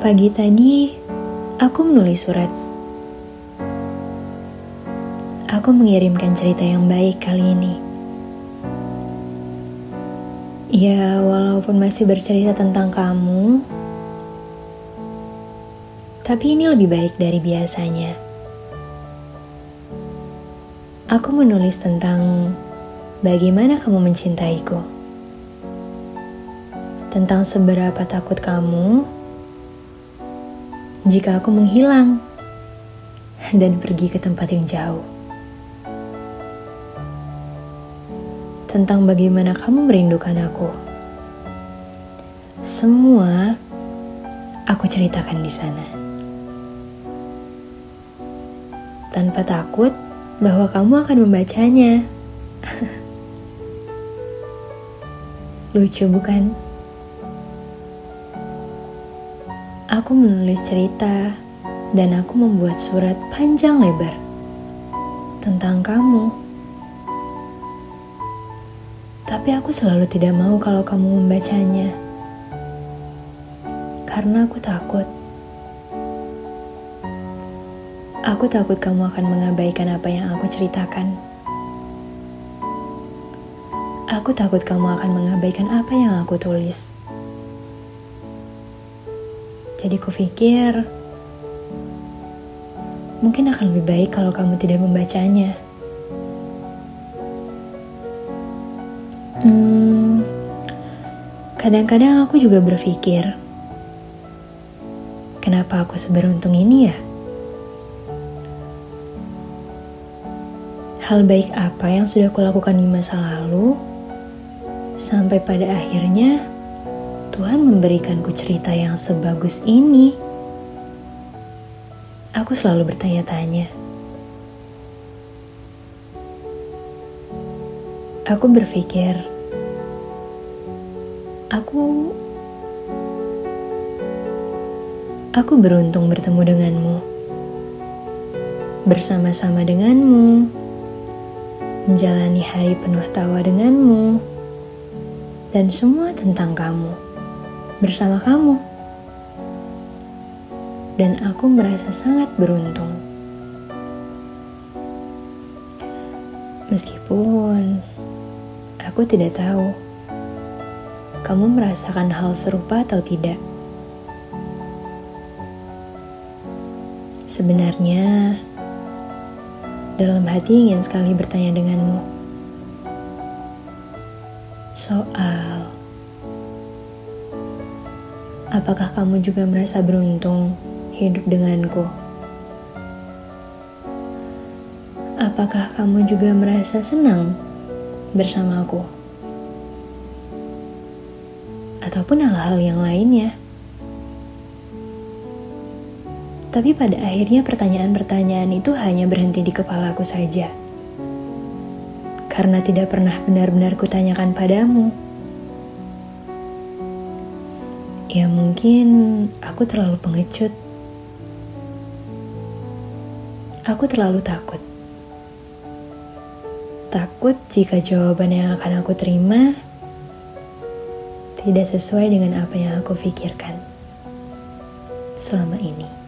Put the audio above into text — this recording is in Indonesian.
Pagi tadi, aku menulis surat. Aku mengirimkan cerita yang baik kali ini. Ya, walaupun masih bercerita tentang kamu, tapi ini lebih baik dari biasanya. Aku menulis tentang bagaimana kamu mencintaiku, tentang seberapa takut kamu jika aku menghilang dan pergi ke tempat yang jauh. Tentang bagaimana kamu merindukan aku. Semua aku ceritakan di sana. Tanpa takut bahwa kamu akan membacanya. Lucu bukan? Aku menulis cerita dan aku membuat surat panjang lebar tentang kamu. Tapi aku selalu tidak mau kalau kamu membacanya. Karena aku takut. Aku takut kamu akan mengabaikan apa yang aku ceritakan. Aku takut kamu akan mengabaikan apa yang aku tulis. Jadi kupikir mungkin akan lebih baik kalau kamu tidak membacanya. Hmm, kadang-kadang aku juga berpikir, kenapa aku seberuntung ini ya? Hal baik apa yang sudah kulakukan di masa lalu, sampai pada akhirnya Tuhan memberikanku cerita yang sebagus ini. Aku selalu bertanya-tanya. Aku berpikir, aku aku beruntung bertemu denganmu. Bersama-sama denganmu, menjalani hari penuh tawa denganmu, dan semua tentang kamu bersama kamu. Dan aku merasa sangat beruntung. Meskipun aku tidak tahu kamu merasakan hal serupa atau tidak. Sebenarnya, dalam hati ingin sekali bertanya denganmu soal Apakah kamu juga merasa beruntung hidup denganku? Apakah kamu juga merasa senang bersamaku? Ataupun hal-hal yang lainnya? Tapi pada akhirnya pertanyaan-pertanyaan itu hanya berhenti di kepalaku saja. Karena tidak pernah benar-benar kutanyakan padamu. Ya mungkin aku terlalu pengecut. Aku terlalu takut. Takut jika jawaban yang akan aku terima tidak sesuai dengan apa yang aku pikirkan selama ini.